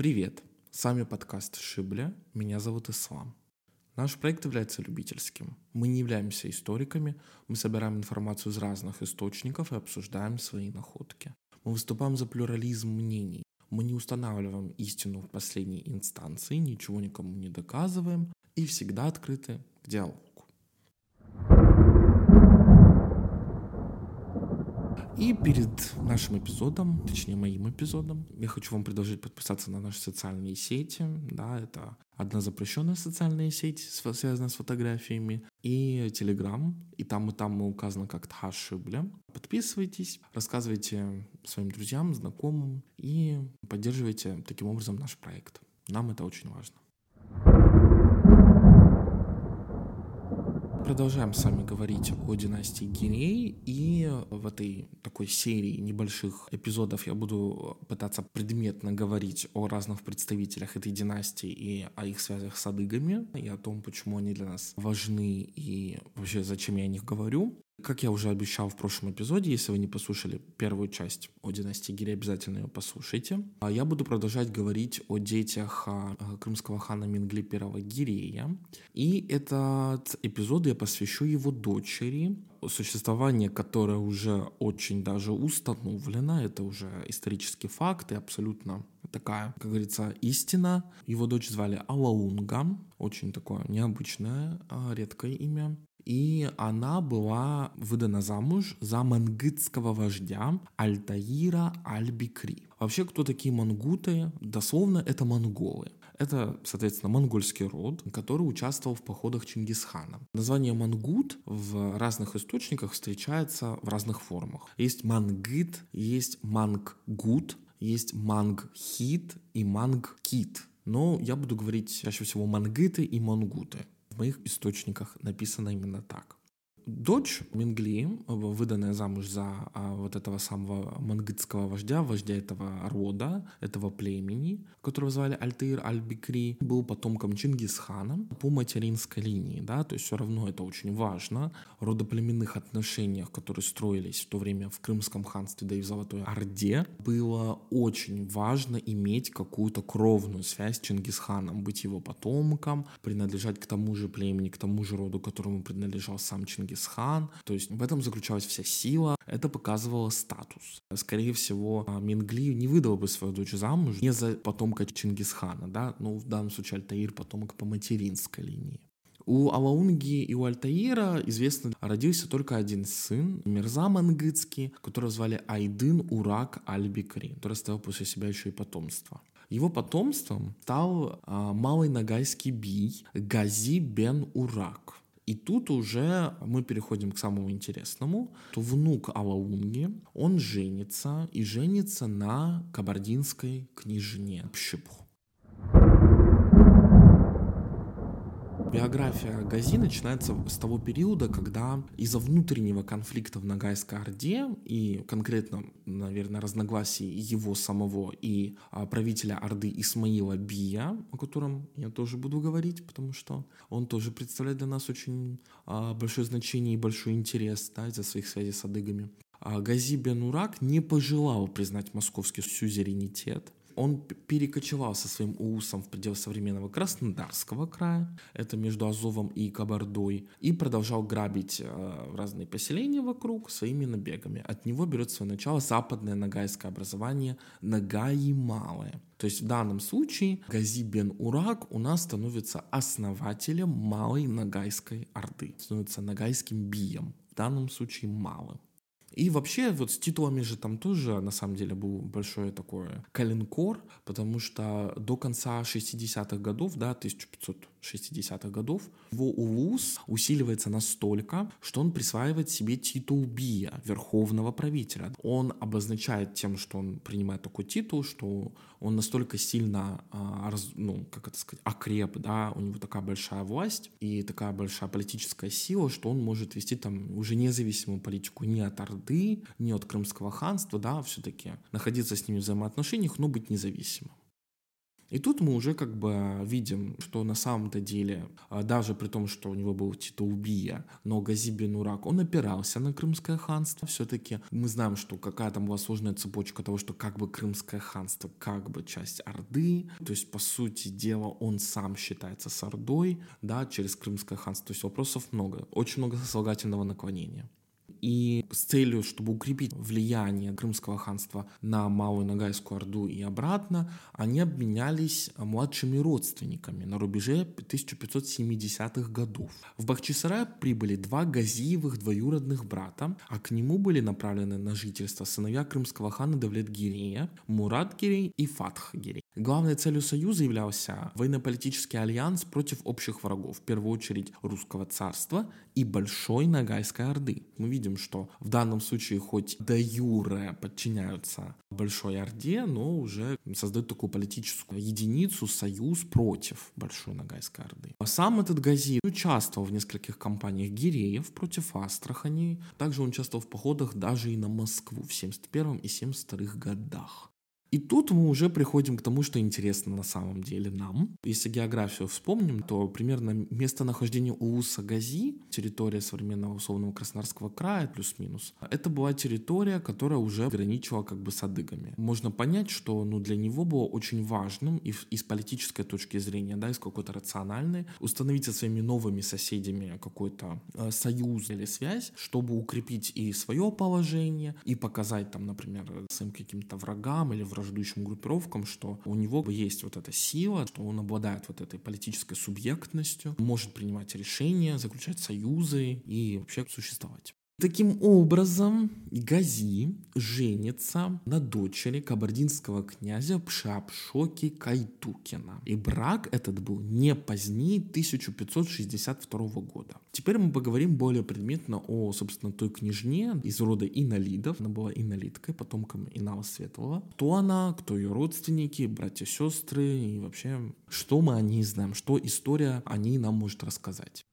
Привет! С вами подкаст «Шибля». Меня зовут Ислам. Наш проект является любительским. Мы не являемся историками, мы собираем информацию из разных источников и обсуждаем свои находки. Мы выступаем за плюрализм мнений. Мы не устанавливаем истину в последней инстанции, ничего никому не доказываем и всегда открыты к диалогу. И перед нашим эпизодом, точнее моим эпизодом, я хочу вам предложить подписаться на наши социальные сети. Да, это одна запрещенная социальная сеть, связанная с фотографиями, и Телеграм. И там, и там мы указаны как Тхашибля. Подписывайтесь, рассказывайте своим друзьям, знакомым и поддерживайте таким образом наш проект. Нам это очень важно. Продолжаем с вами говорить о династии Гирей, и в этой такой серии небольших эпизодов я буду пытаться предметно говорить о разных представителях этой династии и о их связях с адыгами, и о том, почему они для нас важны и вообще зачем я о них говорю. Как я уже обещал в прошлом эпизоде, если вы не послушали первую часть о династии Гири, обязательно ее послушайте. А я буду продолжать говорить о детях а, крымского хана Мингли I Гирея. И этот эпизод я посвящу его дочери, существование которой уже очень даже установлено. Это уже исторический факт и абсолютно такая, как говорится, истина. Его дочь звали Алаунга, очень такое необычное, а, редкое имя и она была выдана замуж за мангытского вождя Альтаира Аль-Бикри. Вообще, кто такие мангуты? Дословно, это монголы. Это, соответственно, монгольский род, который участвовал в походах Чингисхана. Название мангут в разных источниках встречается в разных формах. Есть мангит, есть манггут, есть мангхит и мангкит. Но я буду говорить чаще всего мангиты и мангуты моих источниках написано именно так. Дочь Мингли, выданная замуж за а, вот этого самого мангытского вождя, вождя этого рода, этого племени, которого звали Альтаир Аль-Бикри, был потомком Чингисхана по материнской линии, да, то есть все равно это очень важно. Родоплеменных отношениях, которые строились в то время в Крымском ханстве, да и в Золотой Орде, было очень важно иметь какую-то кровную связь с Чингисханом, быть его потомком, принадлежать к тому же племени, к тому же роду, которому принадлежал сам Чингисхан, Чингисхан. То есть в этом заключалась вся сила. Это показывало статус. Скорее всего, а, Мингли не выдал бы свою дочь замуж не за потомка Чингисхана, да, ну в данном случае Альтаир потомок по материнской линии. У Алаунги и у Альтаира, известно, родился только один сын, Мирза Мангыцкий, которого звали Айдын Урак Аль-Бикри, который оставил после себя еще и потомство. Его потомством стал а, малый нагайский бий Гази бен Урак. И тут уже мы переходим к самому интересному. То внук Алаунги, он женится и женится на кабардинской княжне Пщепху. Биография Гази начинается с того периода, когда из-за внутреннего конфликта в Ногайской Орде и конкретно, наверное, разногласий его самого и а, правителя Орды Исмаила Бия, о котором я тоже буду говорить, потому что он тоже представляет для нас очень а, большое значение и большой интерес да, из-за своих связей с адыгами. А Гази бен Урак не пожелал признать московский сюзеренитет, он перекочевал со своим УУСом в пределы современного Краснодарского края, это между Азовом и Кабардой, и продолжал грабить э, разные поселения вокруг своими набегами. От него берет свое начало западное нагайское образование Нагаи Малое. То есть в данном случае Гази бен Урак у нас становится основателем Малой Нагайской Орды, становится Нагайским бием, в данном случае малым. И вообще вот с титулами же там тоже на самом деле был большое такое калинкор, потому что до конца 60-х годов, да, 1560-х годов, его улус усиливается настолько, что он присваивает себе титул Бия, верховного правителя. Он обозначает тем, что он принимает такой титул, что он настолько сильно, а, ну, как это сказать, окреп, да, у него такая большая власть и такая большая политическая сила, что он может вести там уже независимую политику не от Орды, не от Крымского ханства, да, все-таки находиться с ними в взаимоотношениях, но быть независимым. И тут мы уже как бы видим, что на самом-то деле, а, даже при том, что у него был титул Бия, но Гази бен Урак, он опирался на Крымское ханство. Все-таки мы знаем, что какая там была сложная цепочка того, что как бы Крымское ханство, как бы часть Орды. То есть, по сути дела, он сам считается с Ордой, да, через Крымское ханство. То есть вопросов много. Очень много сослагательного наклонения. И с целью, чтобы укрепить влияние Крымского ханства на Малую Ногайскую Орду и обратно, они обменялись младшими родственниками на рубеже 1570-х годов. В Бахчисарай прибыли два газиевых двоюродных брата, а к нему были направлены на жительство сыновья крымского хана Давлет-Гирея, Мурат-Гирей и Фатх-Гирей. Главной целью союза являлся военно-политический альянс против общих врагов, в первую очередь русского царства и Большой Ногайской Орды. Мы видим, что в данном случае хоть до юре подчиняются Большой Орде, но уже создают такую политическую единицу, союз против Большой Ногайской Орды. А сам этот Гази участвовал в нескольких кампаниях Гиреев против Астрахани. Также он участвовал в походах даже и на Москву в 71 и 72 годах. И тут мы уже приходим к тому, что интересно на самом деле нам. Если географию вспомним, то примерно местонахождение Ууса Гази, территория современного условного Краснодарского края, плюс-минус, это была территория, которая уже граничила как бы с адыгами. Можно понять, что ну, для него было очень важным и, и с политической точки зрения, да, и с какой-то рациональной, установить со своими новыми соседями какой-то э, союз или связь, чтобы укрепить и свое положение, и показать там, например, своим каким-то врагам или врагам враждующим группировкам, что у него есть вот эта сила, что он обладает вот этой политической субъектностью, может принимать решения, заключать союзы и вообще существовать. Таким образом, Гази женится на дочери кабардинского князя Пшапшоки Кайтукина. И брак этот был не позднее 1562 года. Теперь мы поговорим более предметно о, собственно, той княжне из рода инолидов. Она была инолиткой, потомком Инала Светлого. Кто она, кто ее родственники, братья, сестры и вообще, что мы о ней знаем, что история о ней нам может рассказать.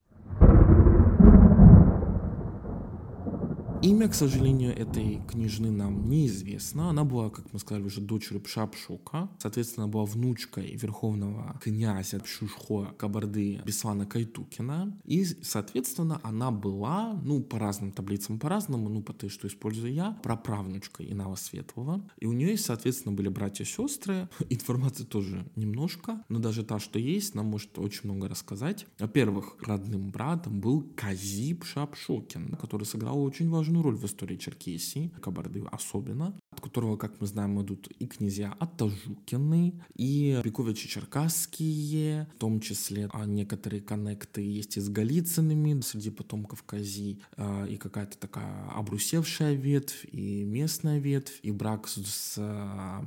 Имя, к сожалению, этой княжны нам неизвестно. Она была, как мы сказали, уже дочерью Пшапшука. Соответственно, была внучкой верховного князя Пшушхо Кабарды Беслана Кайтукина. И, соответственно, она была, ну, по разным таблицам, по-разному, ну, по той, что использую я, праправнучкой Инава Светлого. И у нее, соответственно, были братья-сестры. Информации тоже немножко, но даже та, что есть, нам может очень много рассказать. Во-первых, родным братом был Казип Шапшокин, который сыграл очень важную важную роль в истории Черкесии, Кабарды особенно, от которого, как мы знаем, идут и князья Атажукины, и Пиковичи Черкасские, в том числе а некоторые коннекты есть и с Голицынами среди потомков Кази, а, и какая-то такая обрусевшая ветвь, и местная ветвь, и брак с, с а,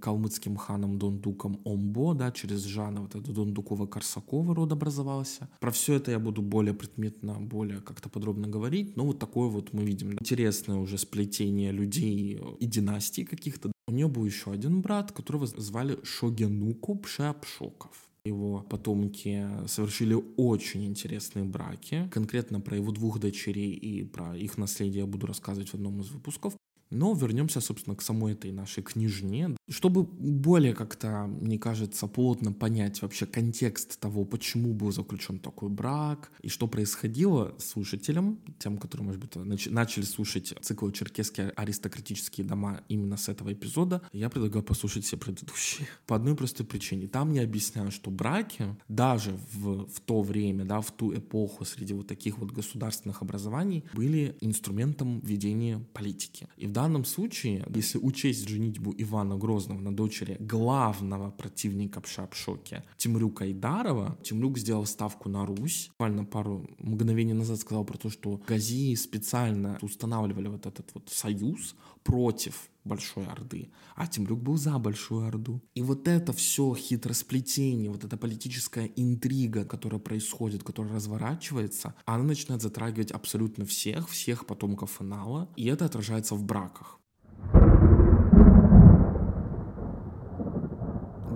калмыцким ханом Дондуком Омбо, да, через Жана, вот это Дондукова-Корсакова род образовался. Про все это я буду более предметно, более как-то подробно говорить, но вот такое вот мы видим интересное уже сплетение людей и династий каких-то. У нее был еще один брат, которого звали Шогенуку Пшеапшоков. Его потомки совершили очень интересные браки. Конкретно про его двух дочерей и про их наследие я буду рассказывать в одном из выпусков. Но вернемся, собственно, к самой этой нашей книжне. Чтобы более как-то, мне кажется, плотно понять вообще контекст того, почему был заключен такой брак и что происходило слушателям, тем, которые, может быть, нач- начали слушать цикл «Черкесские аристократические дома» именно с этого эпизода, я предлагаю послушать все предыдущие. По одной простой причине. Там я объясняю, что браки даже в, в то время, да, в ту эпоху среди вот таких вот государственных образований были инструментом ведения политики. И в данном случае, если учесть женитьбу Ивана Грозного на дочери главного противника Пшапшоке Тимрюка Идарова, Тимрюк сделал ставку на Русь. Буквально пару мгновений назад сказал про то, что Газии специально устанавливали вот этот вот союз против Большой Орды, а Тимрюк был за Большую Орду. И вот это все хитросплетение, вот эта политическая интрига, которая происходит, которая разворачивается, она начинает затрагивать абсолютно всех, всех потомков финала, и это отражается в браках.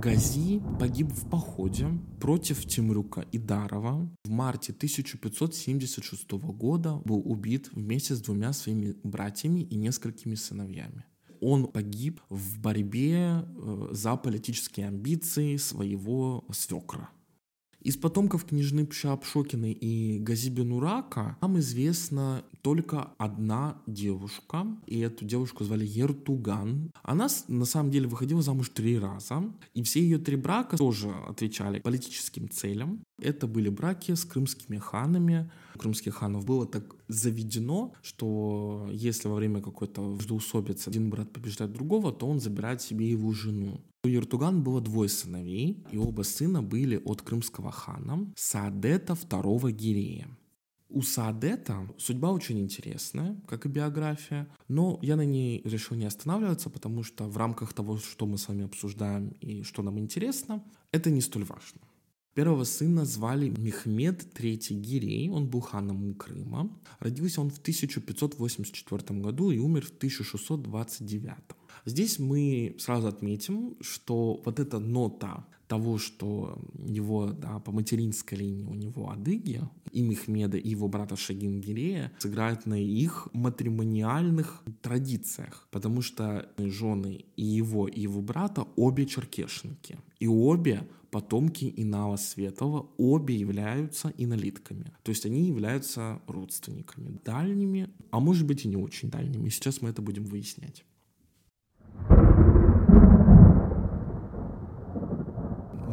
Гази погиб в походе против Тимрюка и Дарова. В марте 1576 года был убит вместе с двумя своими братьями и несколькими сыновьями. он погиб в борьбе э, за политические амбиции своего свекра. Из потомков княжны Пшапшокиной и Газибинурака нам известна только одна девушка, и эту девушку звали Ертуган. Она на самом деле выходила замуж три раза, и все ее три брака тоже отвечали политическим целям. Это были браки с крымскими ханами. Крымских ханов было так заведено, что если во время какой-то междоусобицы один брат побеждает другого, то он забирает себе его жену. У Ертуган было двое сыновей, и оба сына были от крымского хана Саадета II Гирея. У Саадета судьба очень интересная, как и биография, но я на ней решил не останавливаться, потому что в рамках того, что мы с вами обсуждаем и что нам интересно, это не столь важно. Первого сына звали Мехмед III Гирей, он был ханом Крыма. Родился он в 1584 году и умер в 1629. Здесь мы сразу отметим, что вот эта нота того, что его да, по материнской линии у него адыги, и Мехмеда, и его брата Шагингирея сыграют на их матримониальных традициях, потому что жены и его, и его брата обе черкешенки, и обе потомки Инала Светова, обе являются инолитками. То есть они являются родственниками дальними, а может быть и не очень дальними. Сейчас мы это будем выяснять.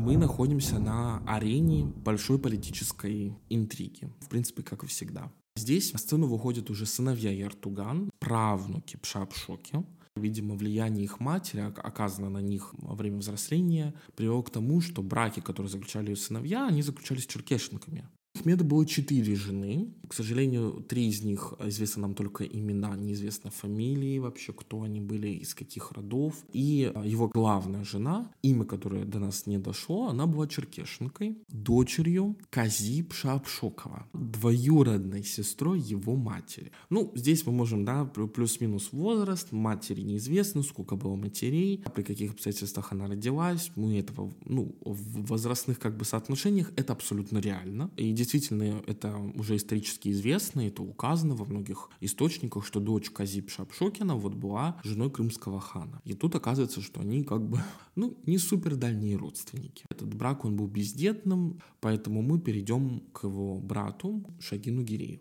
Мы находимся на арене большой политической интриги. В принципе, как и всегда. Здесь на сцену выходят уже сыновья Яртуган, правнуки Пшапшоки. Видимо, влияние их матери, оказано на них во время взросления, привело к тому, что браки, которые заключали ее сыновья, они заключались с. Ахмеда было четыре жены. К сожалению, три из них известны нам только имена, неизвестно фамилии вообще, кто они были, из каких родов. И а, его главная жена, имя которое до нас не дошло, она была черкешенкой, дочерью Кази Пшапшокова, двоюродной сестрой его матери. Ну, здесь мы можем, да, плюс-минус возраст, матери неизвестно, сколько было матерей, при каких обстоятельствах она родилась, мы этого, ну, в возрастных как бы соотношениях это абсолютно реально. И действительно, это уже исторически известно, это указано во многих источниках, что дочь Казип Шапшокина вот была женой крымского хана. И тут оказывается, что они как бы, ну, не супер дальние родственники. Этот брак, он был бездетным, поэтому мы перейдем к его брату Шагину Гирею.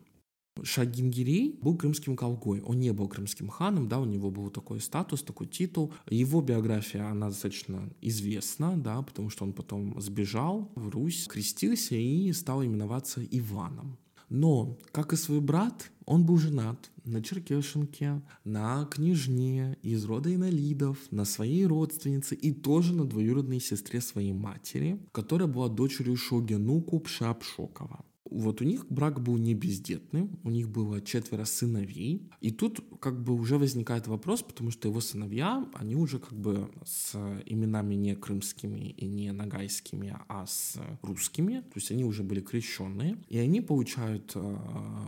Шагингирей был крымским колгой. Он не был крымским ханом, да, у него был такой статус, такой титул. Его биография, она достаточно известна, да, потому что он потом сбежал в Русь, крестился и стал именоваться Иваном. Но, как и свой брат, он был женат на Черкешенке, на княжне из рода инолидов, на своей родственнице и тоже на двоюродной сестре своей матери, которая была дочерью Шогенуку Пшапшокова. Вот у них брак был не бездетный, у них было четверо сыновей. И тут как бы уже возникает вопрос, потому что его сыновья, они уже как бы с именами не крымскими и не нагайскими, а с русскими. То есть они уже были крещенные. И они получают э,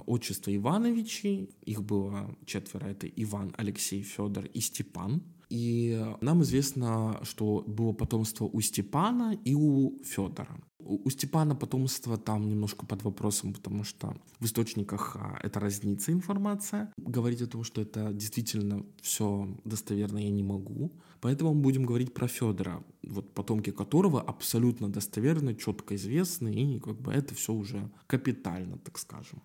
отчество Ивановичей. Их было четверо. Это Иван, Алексей, Федор и Степан. И нам известно, что было потомство у Степана и у Федора. У Степана потомство там немножко под вопросом, потому что в источниках а, это разнится информация. Говорить о том, что это действительно все достоверно я не могу. Поэтому мы будем говорить про Федора, вот потомки которого абсолютно достоверны, четко известны, и как бы это все уже капитально, так скажем.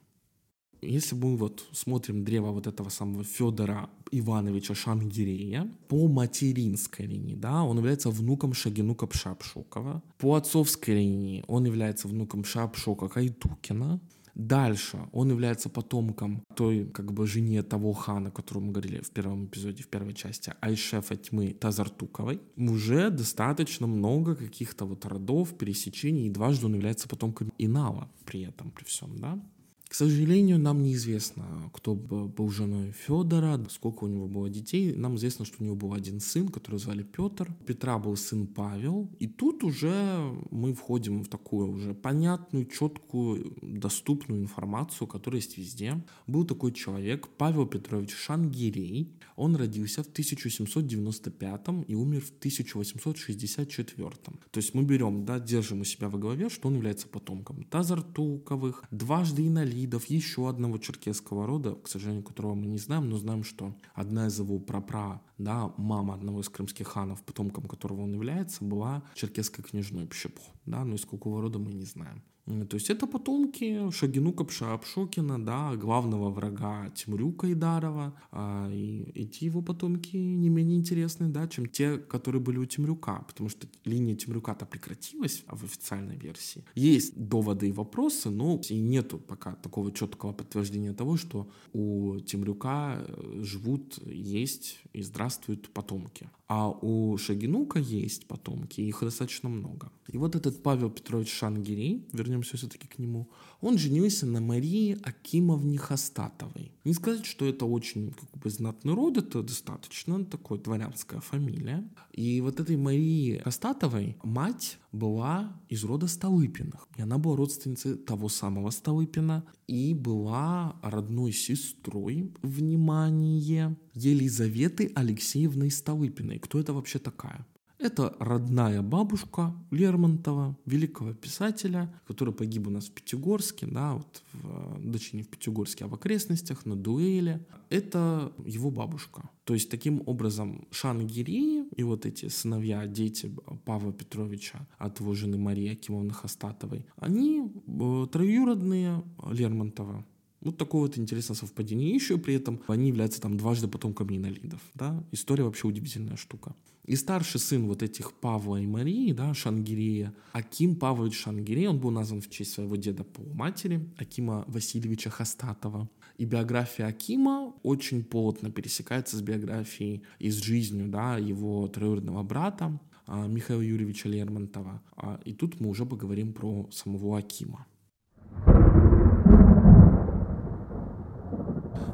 Если мы вот смотрим древо вот этого самого Федора Ивановича Шангирея по материнской линии, да, он является внуком Шагинука Пшапшокова. По отцовской линии он является внуком Шапшока Кайтукина. Дальше он является потомком той как бы жене того хана, о котором мы говорили в первом эпизоде, в первой части, Айшефа тьмы Тазартуковой. Уже достаточно много каких-то вот родов, пересечений, и дважды он является потомком Инала при этом, при всем, да. К сожалению, нам неизвестно, кто был женой Федора, сколько у него было детей. Нам известно, что у него был один сын, который звали Петр. Петра был сын Павел. И тут уже мы входим в такую уже понятную, четкую, доступную информацию, которая есть везде. Был такой человек, Павел Петрович Шангирей. Он родился в 1795 и умер в 1864. То есть мы берем, да, держим у себя в голове, что он является потомком Тазартуковых, дважды инолитов, Аидов, еще одного черкесского рода, к сожалению, которого мы не знаем, но знаем, что одна из его прапра да, мама одного из крымских ханов, потомком которого он является, была черкесской княжной Пщепу, да, но из какого рода мы не знаем. То есть это потомки Шагинука Пшапшокина, да, главного врага Тимрюка Идарова. А, и эти его потомки не менее интересны, да, чем те, которые были у Тимрюка, потому что линия Тимрюка-то прекратилась в официальной версии. Есть доводы и вопросы, но и нету пока такого четкого подтверждения того, что у Тимрюка э, живут, есть и здравствуют потомки. А у Шагинука есть потомки, их достаточно много. И вот этот Павел Петрович Шангирей, вернемся все-таки к нему, он женился на Марии Акимовне Хастатовой. Не сказать, что это очень как бы, знатный род, это достаточно такой дворянская фамилия. И вот этой Марии Хастатовой мать была из рода Столыпиных. И она была родственницей того самого Столыпина и была родной сестрой, внимание, Елизаветы Алексеевны Столыпиной. Кто это вообще такая? Это родная бабушка Лермонтова, великого писателя, который погиб у нас в Пятигорске, да, вот в, точнее не в Пятигорске, а в окрестностях, на дуэли. Это его бабушка. То есть таким образом Шангири и вот эти сыновья, дети Павла Петровича от его жены Марии Акимовны Хастатовой, они э, троюродные Лермонтова. Вот такое вот интересное совпадение. И еще при этом они являются там дважды потомками инолидов. Да? История вообще удивительная штука. И старший сын вот этих Павла и Марии, да, Шангирея, Аким Павлович Шангирей, он был назван в честь своего деда по матери, Акима Васильевича Хастатова. И биография Акима очень плотно пересекается с биографией и с жизнью да, его троюродного брата а, Михаила Юрьевича Лермонтова. А, и тут мы уже поговорим про самого Акима.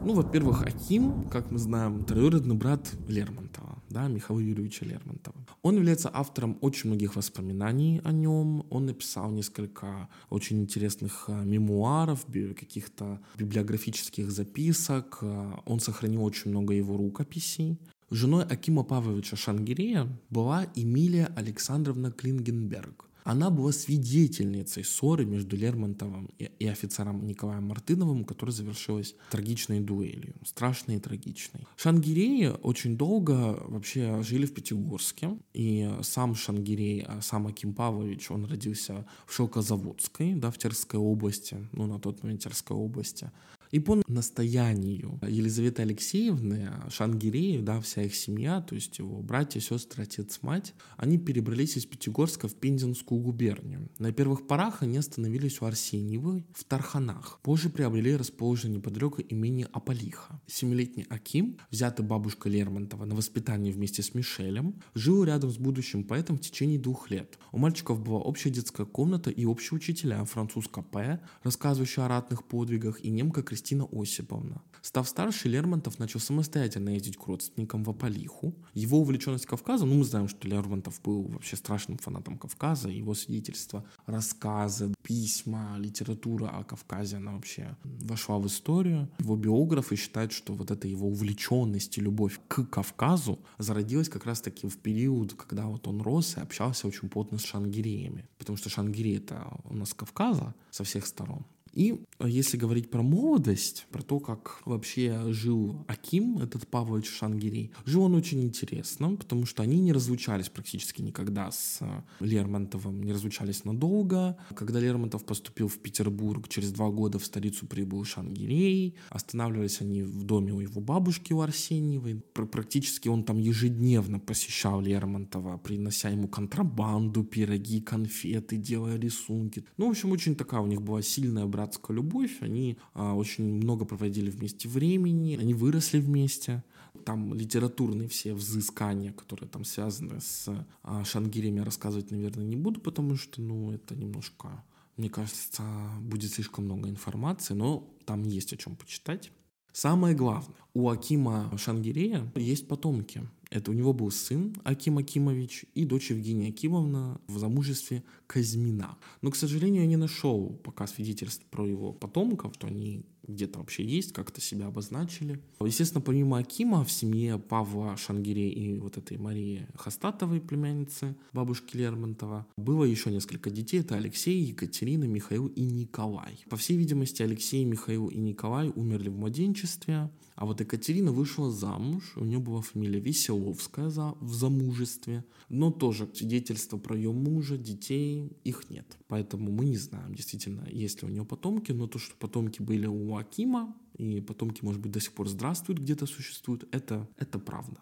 Ну, во-первых, Аким, как мы знаем, троюродный брат Лермонтова, да, Михаила Юрьевича Лермонтова. Он является автором очень многих воспоминаний о нем. Он написал несколько очень интересных а, мемуаров, каких-то библиографических записок. А, он сохранил очень много его рукописей. Женой Акима Павловича Шангирея была Эмилия Александровна Клингенберг – она была свидетельницей ссоры между Лермонтовым и, офицером Николаем Мартыновым, которая завершилась трагичной дуэлью, страшной и трагичной. Шангиреи очень долго вообще жили в Пятигорске, и сам Шангирей, а сам Аким Павлович, он родился в Шелкозаводской, да, в Терской области, ну, на тот момент Терской области. И по настоянию Елизаветы Алексеевны, Шангиреев, да, вся их семья, то есть его братья, сестры, отец, мать, они перебрались из Пятигорска в Пензенскую губернию. На первых порах они остановились у Арсеньевой в Тарханах. Позже приобрели расположенное неподалеку имени Аполиха. Семилетний Аким, взятый бабушкой Лермонтова на воспитание вместе с Мишелем, жил рядом с будущим поэтом в течение двух лет. У мальчиков была общая детская комната и общие учителя, француз Капе, рассказывающий о ратных подвигах, и немка Кристина Кристина Осиповна. Став старше, Лермонтов начал самостоятельно ездить к родственникам в Аполиху. Его увлеченность Кавказом, ну мы знаем, что Лермонтов был вообще страшным фанатом Кавказа, его свидетельства, рассказы, письма, литература о Кавказе, она вообще вошла в историю. Его биографы считают, что вот эта его увлеченность и любовь к Кавказу зародилась как раз-таки в период, когда вот он рос и общался очень плотно с шангиреями. Потому что шангири это у нас Кавказа со всех сторон. И э, если говорить про молодость, про то, как вообще жил Аким, этот Павлович Шангирей, жил он очень интересно, потому что они не разлучались практически никогда с э, Лермонтовым, не разлучались надолго. Когда Лермонтов поступил в Петербург, через два года в столицу прибыл Шангирей, останавливались они в доме у его бабушки, у Арсеньевой. Практически он там ежедневно посещал Лермонтова, принося ему контрабанду, пироги, конфеты, делая рисунки. Ну, в общем, очень такая у них была сильная братья братская любовь, они а, очень много проводили вместе времени, они выросли вместе. Там литературные все взыскания, которые там связаны с а, Шангирем, я рассказывать, наверное, не буду, потому что, ну, это немножко, мне кажется, будет слишком много информации, но там есть о чем почитать. Самое главное, у Акима Шангирея есть потомки. Это у него был сын Аким Акимович и дочь Евгения Акимовна в замужестве Казьмина. Но, к сожалению, я не нашел пока свидетельств про его потомков, что они где-то вообще есть, как-то себя обозначили. Естественно, помимо Акима в семье Павла Шангире и вот этой Марии Хастатовой, племянницы бабушки Лермонтова, было еще несколько детей. Это Алексей, Екатерина, Михаил и Николай. По всей видимости, Алексей, Михаил и Николай умерли в младенчестве. А вот Екатерина вышла замуж, у нее была фамилия Веселовская за, в замужестве, но тоже свидетельства про ее мужа, детей, их нет. Поэтому мы не знаем действительно, есть ли у нее потомки, но то, что потомки были у Акима, и потомки, может быть, до сих пор здравствуют, где-то существуют, это, это правда.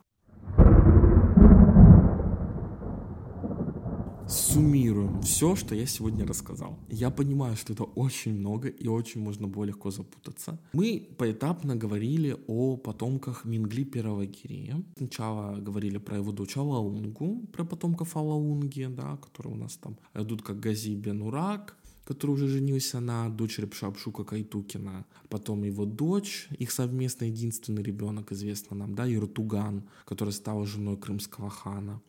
Суммируем все, что я сегодня рассказал. Я понимаю, что это очень много и очень можно было легко запутаться. Мы поэтапно говорили о потомках Мингли первого Гирея. Сначала говорили про его дочь Алаунгу, про потомков Алаунги, да, которые у нас там идут как Гази Бенурак, который уже женился на дочери Пшапшука Кайтукина. Потом его дочь, их совместный единственный ребенок, известно нам, да, Иртуган, который стал женой крымского хана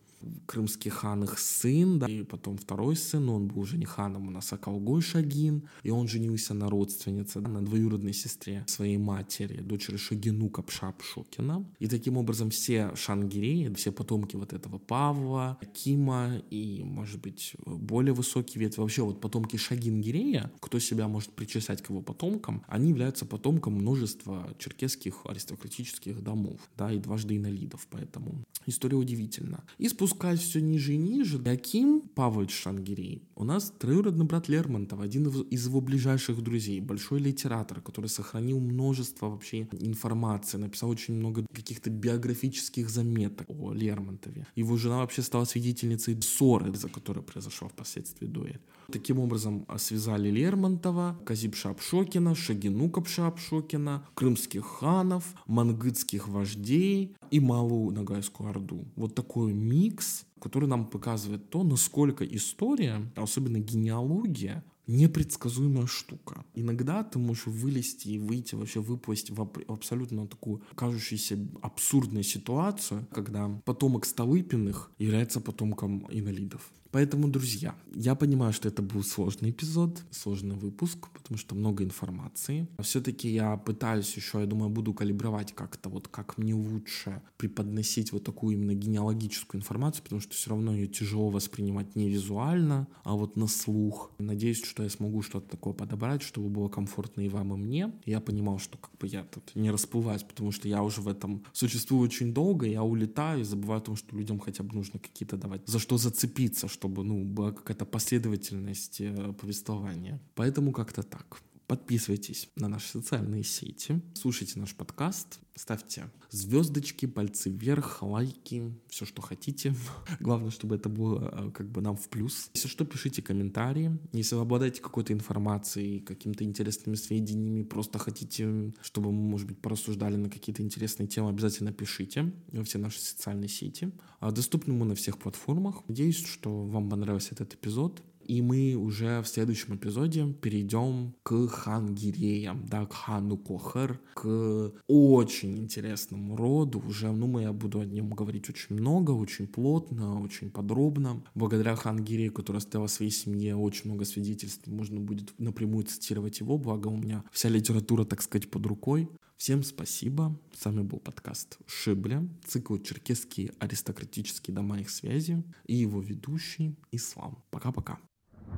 крымский хан их сын, да, и потом второй сын, он был уже не ханом, у нас Акалгой Шагин, и он женился на родственнице, да, на двоюродной сестре своей матери, дочери Шагину Капшапшокина. И таким образом все шангиреи, все потомки вот этого Павла, Кима и, может быть, более высокий ветвь, вообще вот потомки Шагингирея, кто себя может причислять к его потомкам, они являются потомком множества черкесских аристократических домов, да, и дважды инолидов, поэтому история удивительна. И спустя спускаясь все ниже и ниже, Яким Павлович Шангирей у нас троюродный брат Лермонтова, один из его ближайших друзей, большой литератор, который сохранил множество вообще информации, написал очень много каких-то биографических заметок о Лермонтове. Его жена вообще стала свидетельницей ссоры, за которой произошла впоследствии дуэль. Таким образом, а, связали Лермонтова, Казип Шапшокина, Шагинука Пшапшокина, крымских ханов, мангытских вождей и Малую Ногайскую Орду. Вот такой микс, который нам показывает то, насколько история, особенно генеалогия, непредсказуемая штука. Иногда ты можешь вылезти и выйти, вообще выпасть в абсолютно такую кажущуюся абсурдную ситуацию, когда потомок Столыпиных является потомком инвалидов. Поэтому, друзья, я понимаю, что это был сложный эпизод, сложный выпуск, потому что много информации. Все-таки я пытаюсь еще, я думаю, буду калибровать как-то, вот как мне лучше преподносить вот такую именно генеалогическую информацию, потому что все равно ее тяжело воспринимать не визуально, а вот на слух. Надеюсь, что я смогу что-то такое подобрать, чтобы было комфортно и вам, и мне. Я понимал, что как бы я тут не расплываюсь, потому что я уже в этом существую очень долго, я улетаю и забываю о том, что людям хотя бы нужно какие-то давать, за что зацепиться, что чтобы ну, была какая-то последовательность э, повествования. Поэтому как-то так. Подписывайтесь на наши социальные сети, слушайте наш подкаст, ставьте звездочки, пальцы вверх, лайки, все, что хотите. Главное, чтобы это было э, как бы нам в плюс. Если что, пишите комментарии. Если вы обладаете какой-то информацией, какими-то интересными сведениями, просто хотите, чтобы мы, может быть, порассуждали на какие-то интересные темы, обязательно пишите во все наши социальные сети. А доступны мы на всех платформах. Надеюсь, что вам понравился этот эпизод. И мы уже в следующем эпизоде перейдем к хангиреям, да, к хану Кохар, к очень интересному роду. Уже, ну, мы я буду о нем говорить очень много, очень плотно, очень подробно. Благодаря хангирею, который оставил своей семье очень много свидетельств, можно будет напрямую цитировать его, благо у меня вся литература, так сказать, под рукой. Всем спасибо. С вами был подкаст Шибля, цикл «Черкесские аристократические дома их связи» и его ведущий Ислам. Пока-пока.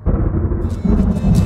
Thank you.